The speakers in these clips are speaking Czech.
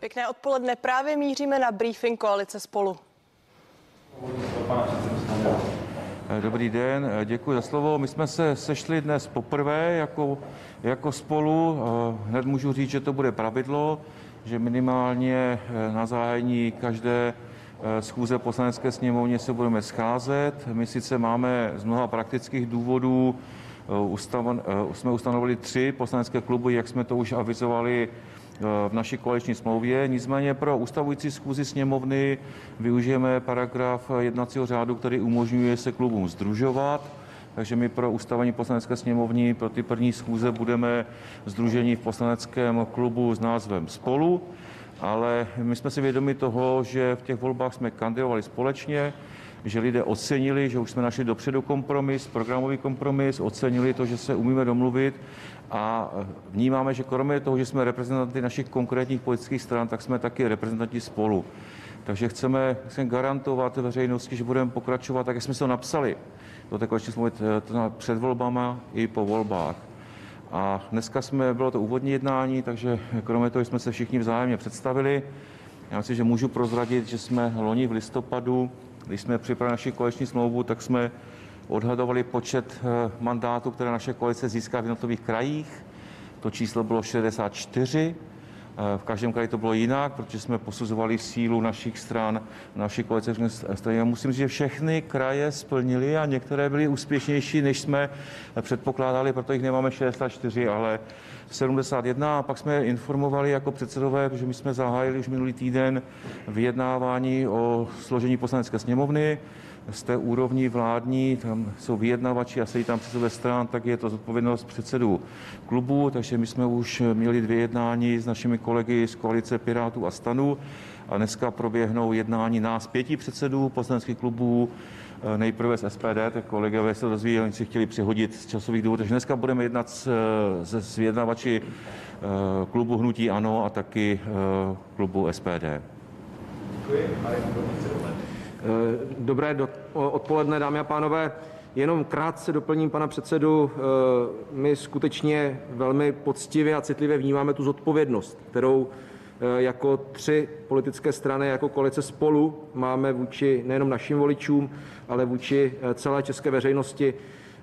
Pěkné odpoledne. Právě míříme na briefing koalice spolu. Dobrý den, děkuji za slovo. My jsme se sešli dnes poprvé jako, jako spolu. Hned můžu říct, že to bude pravidlo, že minimálně na zájení každé schůze poslanecké sněmovně se budeme scházet. My sice máme z mnoha praktických důvodů ustavan, jsme ustanovili tři poslanecké kluby, jak jsme to už avizovali v naší koaliční smlouvě. Nicméně pro ustavující schůzi sněmovny využijeme paragraf jednacího řádu, který umožňuje se klubům združovat. Takže my pro ustavení poslanecké sněmovny pro ty první schůze budeme združeni v poslaneckém klubu s názvem Spolu, ale my jsme si vědomi toho, že v těch volbách jsme kandidovali společně, že lidé ocenili, že už jsme našli dopředu kompromis, programový kompromis, ocenili to, že se umíme domluvit a vnímáme, že kromě toho, že jsme reprezentanty našich konkrétních politických stran, tak jsme taky reprezentanti spolu. Takže chceme, chceme garantovat veřejnosti, že budeme pokračovat tak, jak jsme se to napsali do té koaliční smlouvy před volbama i po volbách. A dneska jsme, bylo to úvodní jednání, takže kromě toho jsme se všichni vzájemně představili. Já myslím, že můžu prozradit, že jsme loni v listopadu, když jsme připravili naši koaliční smlouvu, tak jsme odhadovali počet eh, mandátů, které naše koalice získá v jednotlivých krajích. To číslo bylo 64. Eh, v každém kraji to bylo jinak, protože jsme posuzovali sílu našich stran, našich koalice strany. Musím říct, že všechny kraje splnili a některé byly úspěšnější, než jsme předpokládali, proto jich nemáme 64, ale 71. A pak jsme informovali jako předsedové, protože my jsme zahájili už minulý týden vyjednávání o složení poslanecké sněmovny z té úrovni vládní, tam jsou vyjednavači a sedí tam předsedové stran, tak je to zodpovědnost předsedů klubu, takže my jsme už měli dvě jednání s našimi kolegy z koalice Pirátů a Stanu a dneska proběhnou jednání nás pěti předsedů poslaneckých klubů, nejprve z SPD, tak kolegové se dozví, oni si chtěli přihodit z časových důvodů. Takže dneska budeme jednat se s vyjednavači klubu Hnutí Ano a taky klubu SPD. Děkuji. Dobré do, odpoledne, dámy a pánové. Jenom krátce doplním pana předsedu. My skutečně velmi poctivě a citlivě vnímáme tu zodpovědnost, kterou jako tři politické strany, jako koalice spolu máme vůči nejenom našim voličům, ale vůči celé české veřejnosti.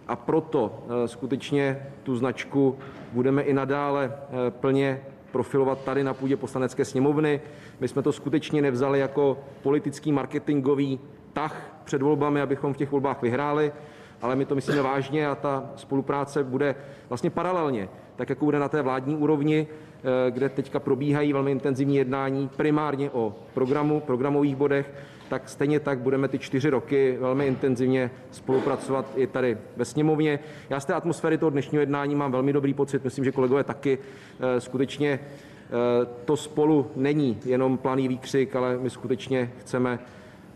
A proto skutečně tu značku budeme i nadále plně profilovat tady na půdě poslanecké sněmovny. My jsme to skutečně nevzali jako politický marketingový tah před volbami, abychom v těch volbách vyhráli, ale my to myslíme vážně a ta spolupráce bude vlastně paralelně, tak jako bude na té vládní úrovni, kde teďka probíhají velmi intenzivní jednání primárně o programu, programových bodech, tak stejně tak budeme ty čtyři roky velmi intenzivně spolupracovat i tady ve sněmovně. Já z té atmosféry toho dnešního jednání mám velmi dobrý pocit, myslím, že kolegové taky. Skutečně to spolu není jenom planý výkřik, ale my skutečně chceme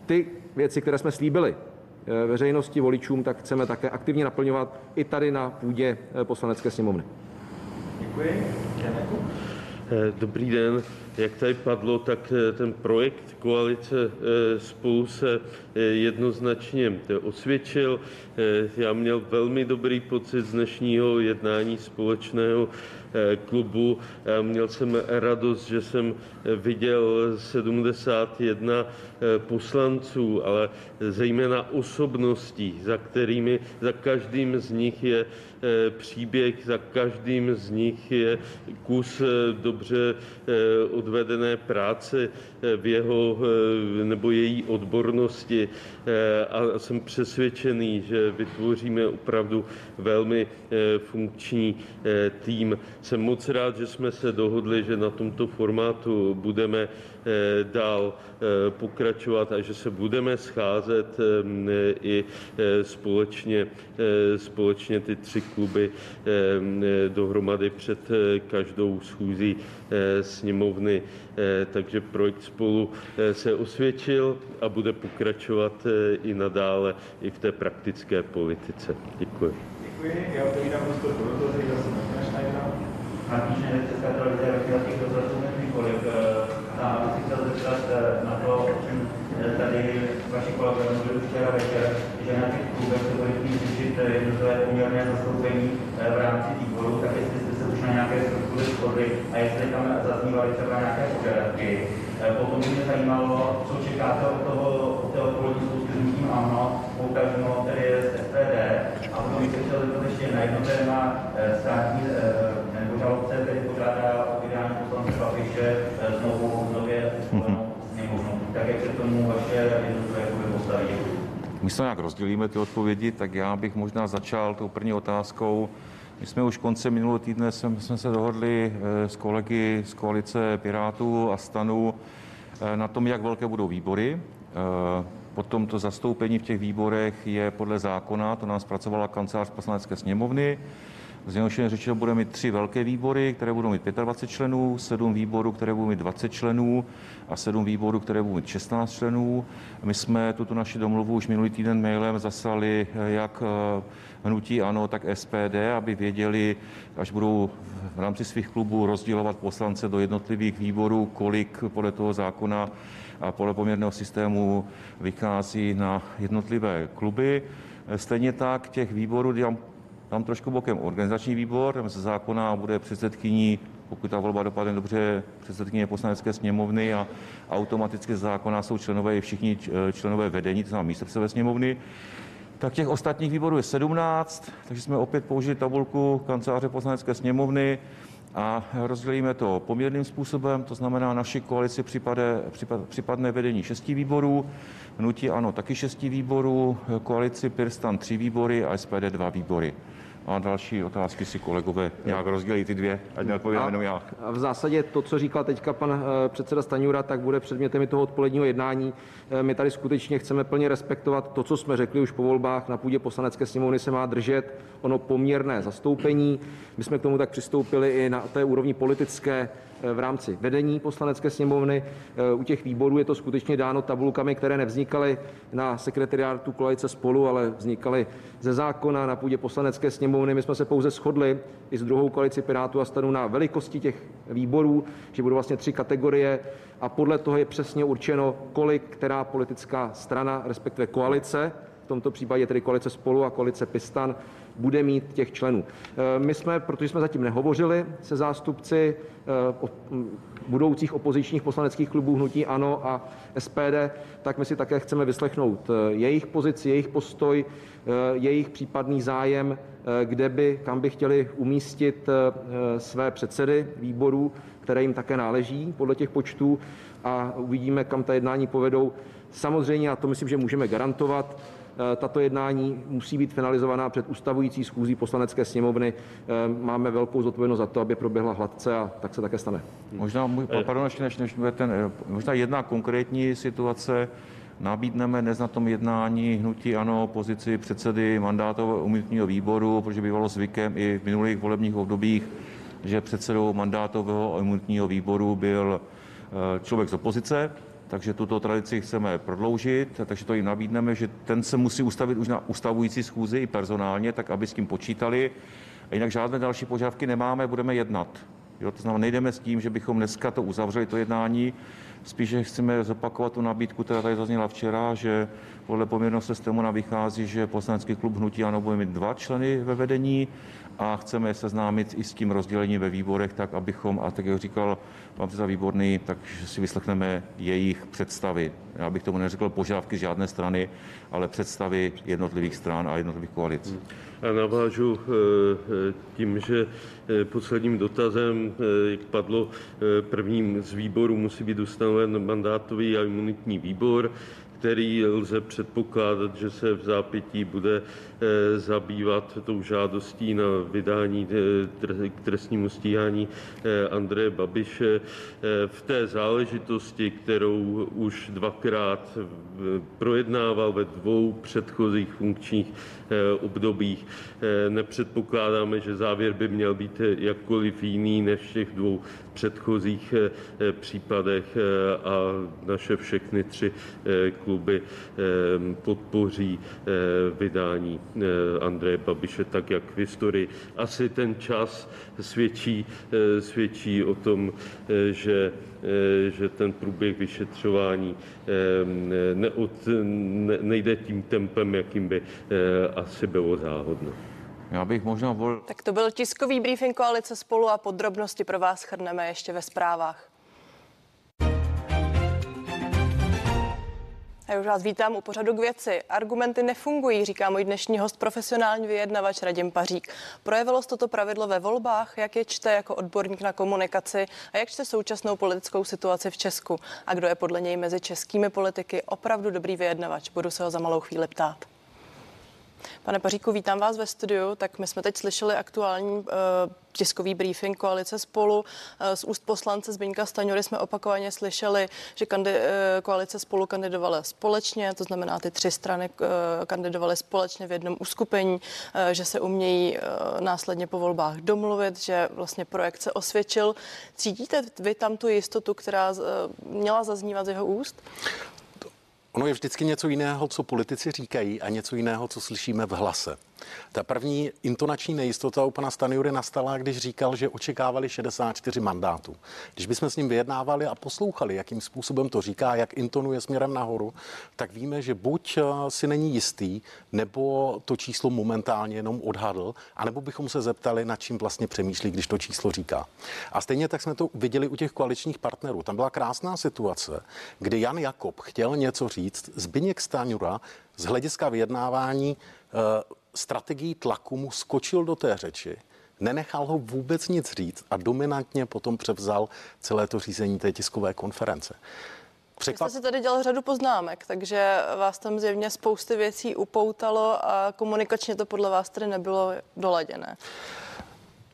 ty věci, které jsme slíbili veřejnosti, voličům, tak chceme také aktivně naplňovat i tady na půdě poslanecké sněmovny. Děkuji. Dobrý den. Jak tady padlo, tak ten projekt koalice spolu se jednoznačně osvědčil. Já měl velmi dobrý pocit z dnešního jednání společného klubu. Měl jsem radost, že jsem viděl 71 poslanců, ale zejména osobností, za kterými, za každým z nich je příběh, za každým z nich je kus dobře odvedené práce v jeho nebo její odbornosti a jsem přesvědčený, že vytvoříme opravdu velmi funkční tým. Jsem moc rád, že jsme se dohodli, že na tomto formátu budeme dál pokračovat a že se budeme scházet i společně, společně ty tři kluby dohromady před každou schůzí sněmovny. Takže projekt spolu se osvědčil a bude pokračovat i nadále i v té praktické politice. Děkuji. Děkuji. Já otevírám prostor pro dotazy. Zase Martina Šnajdra. Martin Šnajdra, Česká televize, těch dotazů několik. A bych se chtěl zeptat na to, o čem tady vaši kolegové mluvili včera večer, že na těch klubech se bude chtít řešit jednotlivé poměrné zastoupení v rámci výboru, tak jestli jste se už na nějaké struktury shodli a jestli tam zaznívaly třeba nějaké požadavky. Eh, Potom by mě zajímalo, co čekáte od toho, od té odpolední schůzky s hnutím ANO, poutažmo tedy z SPD. A potom bych se chtěl zeptat ještě na jedno téma eh, státní eh, nebo žalobce, který požádá o vydání poslance Babiše eh, znovu nově zvolenou sněmovnu. Tak jak se k tomu vaše jednotlivé postaví? My se nějak rozdělíme ty odpovědi, tak já bych možná začal tou první otázkou. My jsme už koncem minulého týdne jsme, jsme se dohodli eh, s kolegy z koalice Pirátů a Stanu eh, na tom, jak velké budou výbory. Eh, Potom to zastoupení v těch výborech je podle zákona, to nám zpracovala kancelář poslanecké sněmovny. Zjednodušeně řečeno, budeme mít tři velké výbory, které budou mít 25 členů, sedm výborů, které budou mít 20 členů a sedm výborů, které budou mít 16 členů. My jsme tuto naši domluvu už minulý týden mailem zaslali eh, jak eh, hnutí ANO, tak SPD, aby věděli, až budou v rámci svých klubů rozdělovat poslance do jednotlivých výborů, kolik podle toho zákona a podle poměrného systému vychází na jednotlivé kluby. Stejně tak těch výborů, tam, trošku bokem organizační výbor, tam ze zákona bude předsedkyní, pokud ta volba dopadne dobře, předsedkyně poslanecké sněmovny a automaticky ze zákona jsou členové i všichni č- členové vedení, to znamená místopředsedové sněmovny. Tak těch ostatních výborů je 17, takže jsme opět použili tabulku kanceláře poslanecké sněmovny a rozdělíme to poměrným způsobem, to znamená, naši koalici připade, připad, připadne vedení šesti výborů, hnutí ano taky šesti výborů, koalici Pirstan tři výbory a SPD dva výbory. A další otázky si kolegové nějak rozdělí ty dvě, ať neodpovídám jenom já. A v zásadě to, co říkal teďka pan eh, předseda Staňura, tak bude předmětem i toho odpoledního jednání. Eh, My tady skutečně chceme plně respektovat to, co jsme řekli už po volbách. Na půdě poslanecké sněmovny se má držet ono poměrné zastoupení. My jsme k tomu tak přistoupili i na té úrovni politické v rámci vedení poslanecké sněmovny. Eh, U těch výborů je to skutečně dáno tabulkami, které nevznikaly na sekretariátu koalice spolu, ale vznikaly ze zákona na půdě poslanecké sněmovny. My jsme se pouze shodli i s druhou koalici Pirátů a stanu na velikosti těch výborů, že budou vlastně tři kategorie a podle toho je přesně určeno, kolik která politická strana, respektive koalice, v tomto případě tedy koalice Spolu a koalice Pistan, bude mít těch členů. Eh, My jsme, protože jsme zatím nehovořili se zástupci eh, budoucích opozičních poslaneckých klubů Hnutí Ano a SPD, tak my si také chceme vyslechnout eh, jejich pozici, jejich postoj, jejich případný zájem, kde by, kam by chtěli umístit své předsedy výborů, které jim také náleží podle těch počtů a uvidíme, kam ta jednání povedou. Samozřejmě, a to myslím, že můžeme garantovat, tato jednání musí být finalizovaná před ustavující schůzí poslanecké sněmovny. Eh, Máme velkou zodpovědnost za to, aby proběhla hladce a tak se také stane. Možná, můj, pardon, ještě než, než bude ten, eh, možná jedna konkrétní situace. Nabídneme dnes na tom jednání hnutí ano pozici předsedy mandátového imunitního výboru, protože bývalo zvykem i v minulých volebních obdobích, že předsedou mandátového a imunitního výboru byl eh, člověk z opozice, takže tuto tradici chceme prodloužit, takže to jim nabídneme, že ten se musí ustavit už na ustavující schůzi i personálně, tak aby s tím počítali. A jinak žádné další požadavky nemáme, budeme jednat. Jo, to znamená, nejdeme s tím, že bychom dneska to uzavřeli, to jednání, spíše chceme zopakovat tu nabídku, která tady zazněla včera, že podle poměrného systému nám vychází, že poslanecký klub Hnutí Ano bude mít dva členy ve vedení a chceme je seznámit i s tím rozdělením ve výborech, tak abychom, a tak jak říkal pan předseda Výborný, takže si vyslechneme jejich představy. Já bych tomu neřekl požadavky žádné strany, ale představy jednotlivých stran a jednotlivých koalic. A navážu eh, eh, tím, že eh, posledním dotazem, jak padlo, prvním z výborů musí být ustanoven mandátový a imunitní výbor, který lze předpokládat, že se v zápětí bude zabývat tou žádostí na vydání k trestnímu stíhání Andreje Babiše v té záležitosti, kterou už dvakrát projednával ve dvou předchozích funkčních obdobích. Nepředpokládáme, že závěr by měl být jakkoliv jiný než v těch dvou předchozích případech a naše všechny tři kluby podpoří vydání Andreje Babiše tak, jak v historii. Asi ten čas svědčí, svědčí o tom, že že ten průběh vyšetřování neod, ne, nejde tím tempem, jakým by asi bylo záhodno. Já bych možná volil Tak to byl tiskový briefing koalice spolu a podrobnosti pro vás schrneme ještě ve zprávách. Já už vás vítám u pořadu k věci. Argumenty nefungují, říká můj dnešní host, profesionální vyjednavač Radim Pařík. Projevilo se toto pravidlo ve volbách, jak je čte jako odborník na komunikaci a jak čte současnou politickou situaci v Česku a kdo je podle něj mezi českými politiky opravdu dobrý vyjednavač. Budu se ho za malou chvíli ptát. Pane Paříku, vítám vás ve studiu. Tak my jsme teď slyšeli aktuální uh, tiskový briefing koalice spolu. Uh, z úst poslance Zbyňka Staňury jsme opakovaně slyšeli, že kandi- uh, koalice spolu kandidovala společně, to znamená ty tři strany kandidovaly společně v jednom uskupení, že se umějí následně po volbách domluvit, že vlastně projekt se osvědčil. Cítíte vy tam tu jistotu, která měla zaznívat z jeho úst? Ono je vždycky něco jiného, co politici říkají a něco jiného, co slyšíme v hlase. Ta první intonační nejistota u pana Stanjury nastala, když říkal, že očekávali 64 mandátů. Když bychom s ním vyjednávali a poslouchali, jakým způsobem to říká, jak intonuje směrem nahoru, tak víme, že buď eh, si není jistý, nebo to číslo momentálně jenom odhadl, anebo bychom se zeptali, nad čím vlastně přemýšlí, když to číslo říká. A stejně tak jsme to viděli u těch koaličních partnerů. Tam byla krásná situace, kdy Jan Jakob chtěl něco říct, Zbyněk Stanjura z hlediska vyjednávání eh, strategií tlaku mu skočil do té řeči, nenechal ho vůbec nic říct a dominantně potom převzal celé to řízení té tiskové konference. Překvap... Vy jste si tady dělal řadu poznámek, takže vás tam zjevně spousty věcí upoutalo a komunikačně to podle vás tedy nebylo doladěné.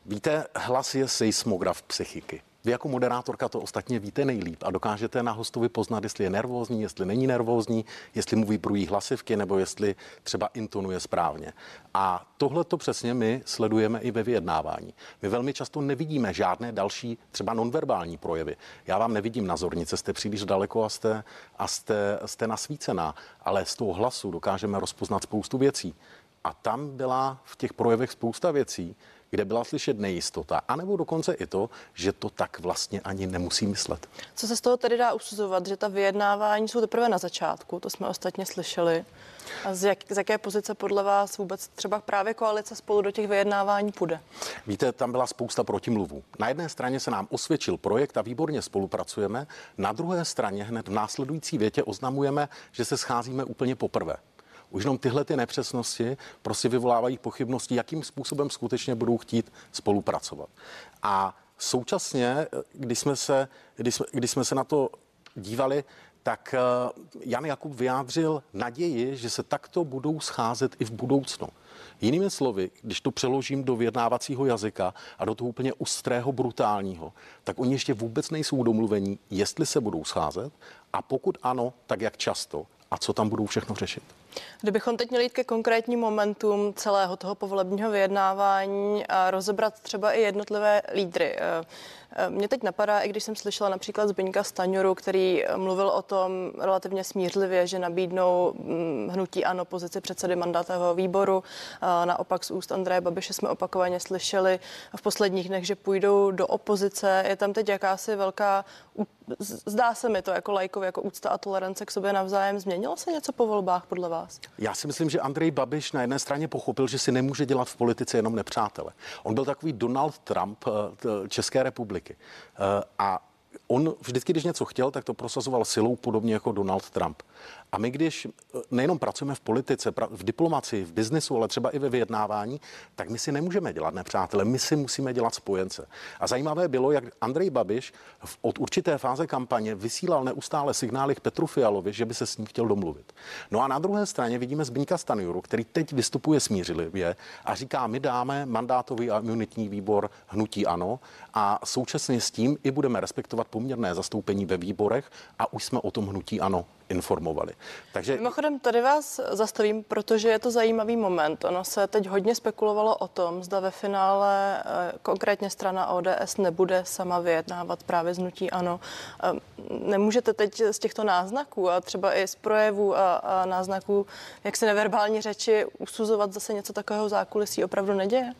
Víte, hlas je seismograf psychiky. Vy jako moderátorka to ostatně víte nejlíp a dokážete na hostovi poznat, jestli je nervózní, jestli není nervózní, jestli mu vybrují hlasivky nebo jestli třeba intonuje správně. A tohle to přesně my sledujeme i ve vyjednávání. My velmi často nevidíme žádné další třeba nonverbální projevy. Já vám nevidím na zornice, jste příliš daleko a jste, a jste, jste nasvícená, ale z toho hlasu dokážeme rozpoznat spoustu věcí. A tam byla v těch projevech spousta věcí, kde byla slyšet nejistota, anebo dokonce i to, že to tak vlastně ani nemusí myslet. Co se z toho tedy dá usuzovat, že ta vyjednávání jsou teprve na začátku, to jsme ostatně slyšeli. A z, jak, z jaké pozice podle vás vůbec třeba právě koalice spolu do těch vyjednávání půjde? Víte, tam byla spousta protimluvů. Na jedné straně se nám osvědčil projekt a výborně spolupracujeme, na druhé straně hned v následující větě oznamujeme, že se scházíme úplně poprvé. Už jenom tyhle ty nepřesnosti prostě vyvolávají pochybnosti, jakým způsobem skutečně budou chtít spolupracovat. A současně, když jsme se, když jsme, když jsme se na to dívali, tak eh, Jan Jakub vyjádřil naději, že se takto budou scházet i v budoucnu. Jinými slovy, když to přeložím do vyjednávacího jazyka a do toho úplně ostrého, brutálního, tak oni ještě vůbec nejsou domluvení, jestli se budou scházet a pokud ano, tak jak často a co tam budou všechno řešit. Kdybychom teď měli jít ke konkrétním momentům celého toho povolebního vyjednávání a rozebrat třeba i jednotlivé lídry. Eh, eh, mě teď napadá, i když jsem slyšela například Zbyňka Staňuru, který mluvil o tom relativně smířlivě, že nabídnou mm, hnutí ano pozici předsedy mandátového výboru. Naopak z úst Andreje Babiše jsme opakovaně slyšeli v posledních dnech, že půjdou do opozice. Je tam teď jakási velká, zdá se mi to jako lajkov, jako úcta a tolerance k sobě navzájem. Změnilo se něco po volbách podle vás? Já si myslím, že Andrej Babiš na jedné straně pochopil, že si nemůže dělat v politice jenom nepřátele. On byl takový Donald Trump eh, České republiky. Eh, a on vždycky, když něco chtěl, tak to prosazoval silou, podobně jako Donald Trump. A my, když eh, nejenom pracujeme v politice, v diplomaci, v biznesu, ale třeba i ve vyjednávání, tak my si nemůžeme dělat nepřátele, my si musíme dělat spojence. A zajímavé bylo, jak Andrej Babiš od určité fáze kampaně vysílal neustále signály k Petru Fialovi, že by se s ním chtěl domluvit. No a na druhé straně vidíme Zbyňka Stanjuru, který teď vystupuje smířlivě a říká, my dáme mandátový a imunitní výbor hnutí ano a současně s tím i budeme respektovat poměrné zastoupení ve výborech a už jsme o tom hnutí ano informovali. Takže... Mimochodem, tady vás zastavím, protože je to zajímavý moment. Ono se teď hodně spekulovalo o tom, zda ve finále eh, konkrétně strana ODS nebude sama vyjednávat právě znutí ano. Eh, nemůžete teď z těchto náznaků a třeba i z projevů a, a náznaků, jak se neverbální řeči, usuzovat zase něco takového zákulisí opravdu neděje?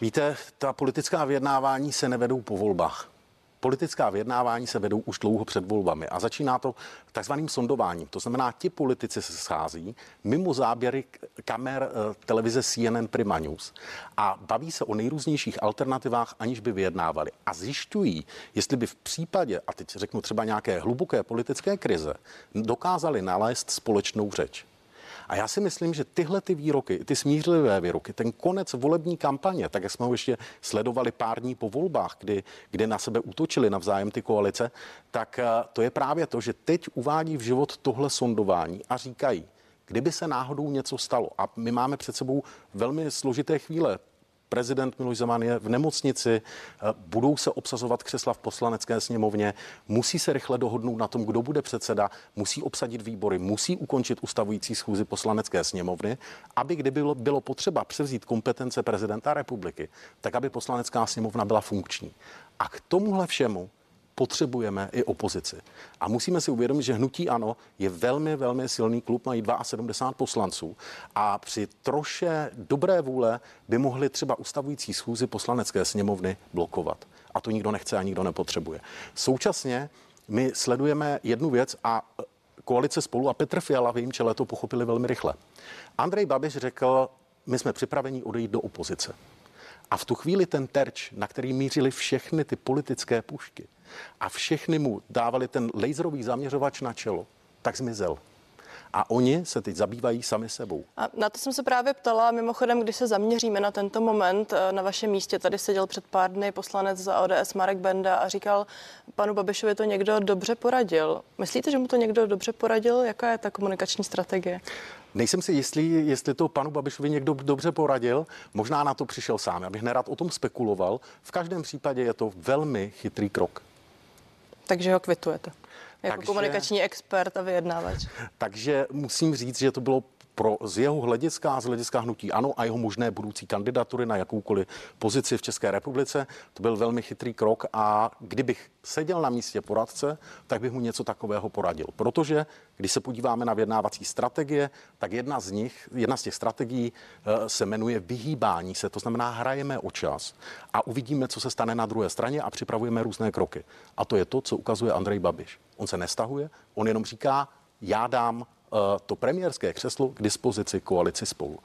Víte, ta politická vyjednávání se nevedou po volbách. Politická vyjednávání se vedou už dlouho před volbami a začíná to takzvaným sondováním. To znamená, ti politici se schází mimo záběry kamer eh, televize CNN Prima News a baví se o nejrůznějších alternativách, aniž by vyjednávali. A zjišťují, jestli by v případě, a teď řeknu třeba nějaké hluboké politické krize, dokázali nalézt společnou řeč. A já si myslím, že tyhle ty výroky, ty smířlivé výroky, ten konec volební kampaně, tak jak jsme ho ještě sledovali pár dní po volbách, kdy, kdy na sebe útočili navzájem ty koalice, tak eh, to je právě to, že teď uvádí v život tohle sondování a říkají, kdyby se náhodou něco stalo, a my máme před sebou velmi složité chvíle, prezident Miloš Zeman je v nemocnici, eh, budou se obsazovat křesla v poslanecké sněmovně, musí se rychle dohodnout na tom, kdo bude předseda, musí obsadit výbory, musí ukončit ustavující schůzi poslanecké sněmovny, aby kdyby bylo, bylo potřeba převzít kompetence prezidenta republiky, tak aby poslanecká sněmovna byla funkční. A k tomuhle všemu potřebujeme i opozici. A musíme si uvědomit, že hnutí ano je velmi, velmi silný klub, mají 72 poslanců a při troše dobré vůle by mohli třeba ustavující schůzi poslanecké sněmovny blokovat. A to nikdo nechce a nikdo nepotřebuje. Současně my sledujeme jednu věc a koalice spolu a Petr Fiala v jejím čele to pochopili velmi rychle. Andrej Babiš řekl, my jsme připraveni odejít do opozice. A v tu chvíli ten terč, na který mířili všechny ty politické pušky, a všechny mu dávali ten laserový zaměřovač na čelo, tak zmizel. A oni se teď zabývají sami sebou. A na to jsem se právě ptala. Mimochodem, když se zaměříme na tento moment, eh, na vašem místě tady seděl před pár dny poslanec za ODS Marek Benda a říkal, panu Babišovi to někdo dobře poradil. Myslíte, že mu to někdo dobře poradil? Jaká je ta komunikační strategie? Nejsem si jistý, jestli to panu Babišovi někdo dobře poradil. Možná na to přišel sám. Já bych nerad o tom spekuloval. V každém případě je to velmi chytrý krok. Takže ho kvitujete. Jako takže, komunikační expert a vyjednávač. Takže musím říct, že to bylo pro z jeho hlediska, z hlediska hnutí ano a jeho možné budoucí kandidatury na jakoukoliv pozici v České republice, to byl velmi chytrý krok a kdybych seděl na místě poradce, tak bych mu něco takového poradil. Protože když se podíváme na vyjednávací strategie, tak jedna z nich, jedna z těch strategií eh, se jmenuje vyhýbání se, to znamená hrajeme o čas a uvidíme, co se stane na druhé straně a připravujeme různé kroky. A to je to, co ukazuje Andrej Babiš. On se nestahuje, on jenom říká, já dám to premiérské křeslo k dispozici koalici spolu.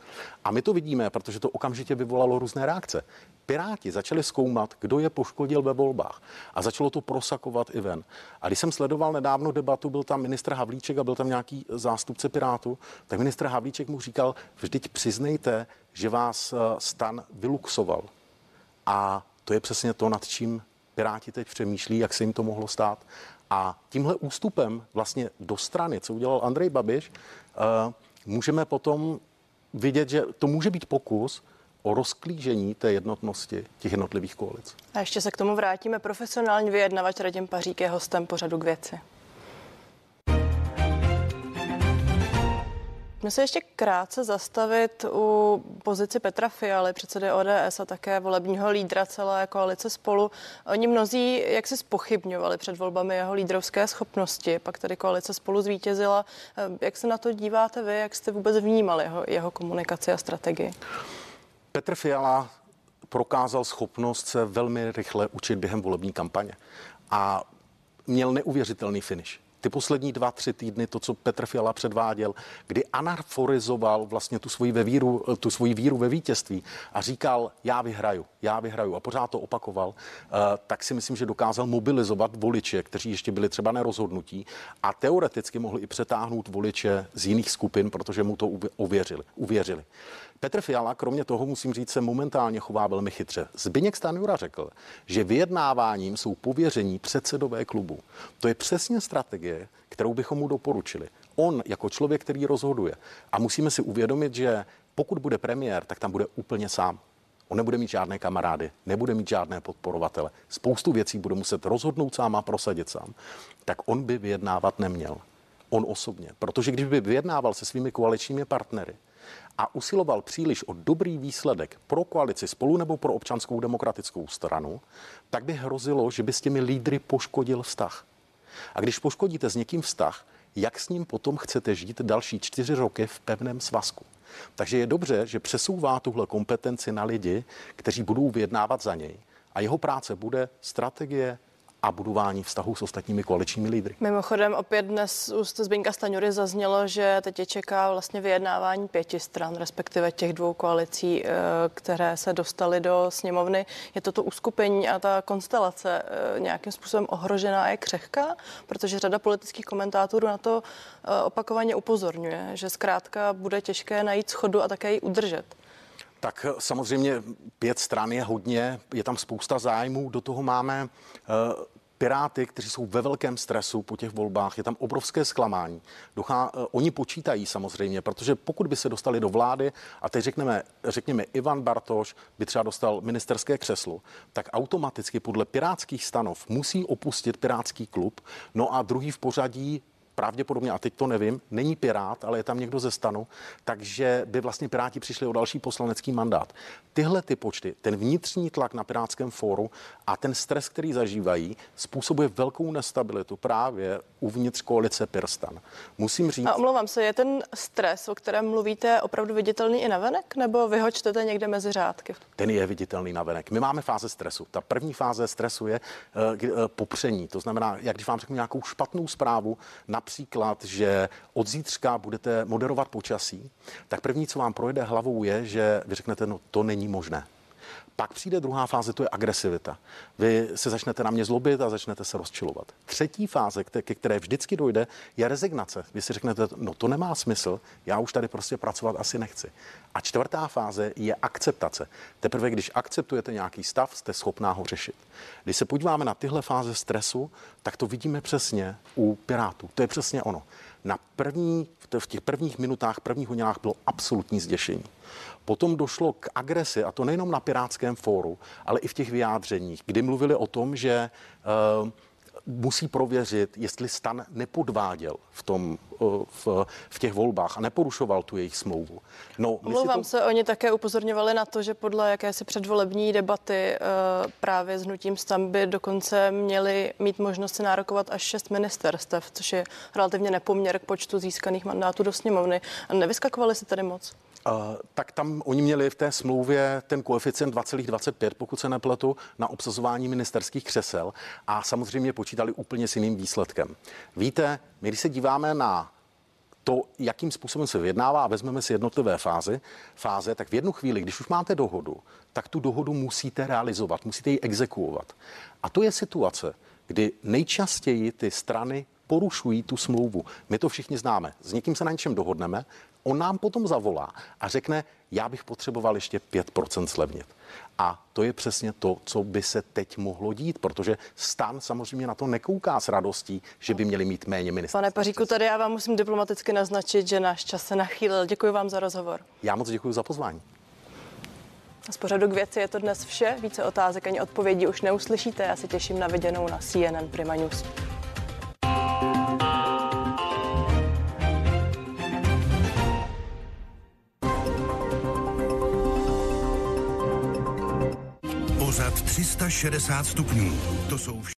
A my to vidíme, protože to okamžitě vyvolalo různé reakce. Piráti začali zkoumat, kdo je poškodil ve volbách a začalo to prosakovat i ven. A když jsem sledoval nedávno debatu, byl tam ministr Havlíček a byl tam nějaký zástupce Pirátu, tak ministr Havlíček mu říkal, vždyť přiznejte, že vás eh, stan vyluxoval. A to je přesně to, nad čím Piráti teď přemýšlí, jak se jim to mohlo stát. A tímhle ústupem vlastně do strany, co udělal Andrej Babiš, eh, můžeme potom vidět, že to může být pokus o rozklížení té jednotnosti těch jednotlivých koalic. A ještě se k tomu vrátíme. Profesionální vyjednavač Radim Pařík je hostem pořadu k věci. Pojďme se ještě krátce zastavit u pozici Petra Fialy, předsedy ODS a také volebního lídra celé koalice spolu. Oni mnozí, jak se spochybňovali před volbami jeho lídrovské schopnosti, pak tedy koalice spolu zvítězila. Jak se na to díváte vy, jak jste vůbec vnímali jeho, jeho komunikaci a strategii? Petr Fiala prokázal schopnost se velmi rychle učit během volební kampaně a měl neuvěřitelný finish ty poslední dva, tři týdny, to, co Petr Fiala předváděl, kdy anarforizoval vlastně tu svoji, ve víru, tu svoji víru ve vítězství a říkal, já vyhraju, já vyhraju a pořád to opakoval, eh, tak si myslím, že dokázal mobilizovat voliče, kteří ještě byli třeba nerozhodnutí a teoreticky mohli i přetáhnout voliče z jiných skupin, protože mu to uvěřili. uvěřili. Petr Fiala, kromě toho musím říct, se momentálně chová velmi chytře. Zbyněk Stanjura řekl, že vyjednáváním jsou pověření předsedové klubu. To je přesně strategie, kterou bychom mu doporučili. On jako člověk, který rozhoduje. A musíme si uvědomit, že pokud bude premiér, tak tam bude úplně sám. On nebude mít žádné kamarády, nebude mít žádné podporovatele. Spoustu věcí bude muset rozhodnout sám a prosadit sám. Tak on by vyjednávat neměl. On osobně. Protože když by vyjednával se svými koaličními partnery, a usiloval příliš o dobrý výsledek pro koalici spolu nebo pro občanskou demokratickou stranu, tak by hrozilo, že by s těmi lídry poškodil vztah. A když poškodíte s někým vztah, jak s ním potom chcete žít další čtyři roky v pevném svazku? Takže je dobře, že přesouvá tuhle kompetenci na lidi, kteří budou vyjednávat za něj. A jeho práce bude strategie a budování vztahu s ostatními koaličními lídry. Mimochodem opět dnes úst Zbyňka Staňury zaznělo, že teď je čeká vlastně vyjednávání pěti stran, respektive těch dvou koalicí, eh, které se dostaly do sněmovny. Je toto uskupení a ta konstelace eh, nějakým způsobem ohrožená a je křehká, protože řada politických komentátorů na to eh, opakovaně upozorňuje, že zkrátka bude těžké najít schodu a také ji udržet. Tak samozřejmě pět stran je hodně, je tam spousta zájmů, do toho máme Piráty, kteří jsou ve velkém stresu po těch volbách, je tam obrovské zklamání. Duchá, uh, oni počítají samozřejmě, protože pokud by se dostali do vlády a teď řekneme, řekněme Ivan Bartoš by třeba dostal ministerské křeslo, tak automaticky podle pirátských stanov musí opustit pirátský klub. No a druhý v pořadí pravděpodobně, a teď to nevím, není Pirát, ale je tam někdo ze stanu, takže by vlastně Piráti přišli o další poslanecký mandát. Tyhle ty počty, ten vnitřní tlak na Pirátském fóru a ten stres, který zažívají, způsobuje velkou nestabilitu právě uvnitř koalice Pirstan. Musím říct. A omlouvám se, je ten stres, o kterém mluvíte, opravdu viditelný i navenek, nebo vy ho čtete někde mezi řádky? Ten je viditelný navenek. My máme fáze stresu. Ta první fáze stresu je uh, popření. To znamená, jak když vám řeknu nějakou špatnou zprávu, například, že od zítřka budete moderovat počasí, tak první, co vám projde hlavou, je, že vy řeknete, no to není možné. Pak přijde druhá fáze, to je agresivita. Vy se začnete na mě zlobit a začnete se rozčilovat. Třetí fáze, ke které vždycky dojde, je rezignace. Vy si řeknete, no to nemá smysl, já už tady prostě pracovat asi nechci. A čtvrtá fáze je akceptace. Teprve, když akceptujete nějaký stav, jste schopná ho řešit. Když se podíváme na tyhle fáze stresu, tak to vidíme přesně u Pirátů. To je přesně ono. Na první, v těch prvních minutách, prvních hodinách bylo absolutní zděšení. Potom došlo k agresi, a to nejenom na Pirátském fóru, ale i v těch vyjádřeních, kdy mluvili o tom, že uh, musí prověřit, jestli stan nepodváděl v, tom, v, v těch volbách a neporušoval tu jejich smlouvu. No, Omlouvám to... se, oni také upozorňovali na to, že podle jakési předvolební debaty právě s hnutím stan by dokonce měli mít možnost si nárokovat až šest ministerstev, což je relativně nepoměr k počtu získaných mandátů do sněmovny. A nevyskakovali si tady moc? Uh, tak tam oni měli v té smlouvě ten koeficient 2,25, pokud se nepletu, na obsazování ministerských křesel a samozřejmě počítali úplně s jiným výsledkem. Víte, my když se díváme na to, jakým způsobem se vyjednává a vezmeme si jednotlivé fáze, fáze, tak v jednu chvíli, když už máte dohodu, tak tu dohodu musíte realizovat, musíte ji exekuovat. A to je situace, kdy nejčastěji ty strany porušují tu smlouvu. My to všichni známe. S někým se na něčem dohodneme, on nám potom zavolá a řekne, já bych potřeboval ještě 5% slevnit. A to je přesně to, co by se teď mohlo dít, protože stan samozřejmě na to nekouká s radostí, že by měli mít méně ministrů. Pane Paříku, tady já vám musím diplomaticky naznačit, že náš čas se nachýlil. Děkuji vám za rozhovor. Já moc děkuji za pozvání. A z pořadu k věci je to dnes vše. Více otázek ani odpovědí už neuslyšíte. Já se těším na viděnou na CNN Prima News. 360 stupňů. To jsou vš-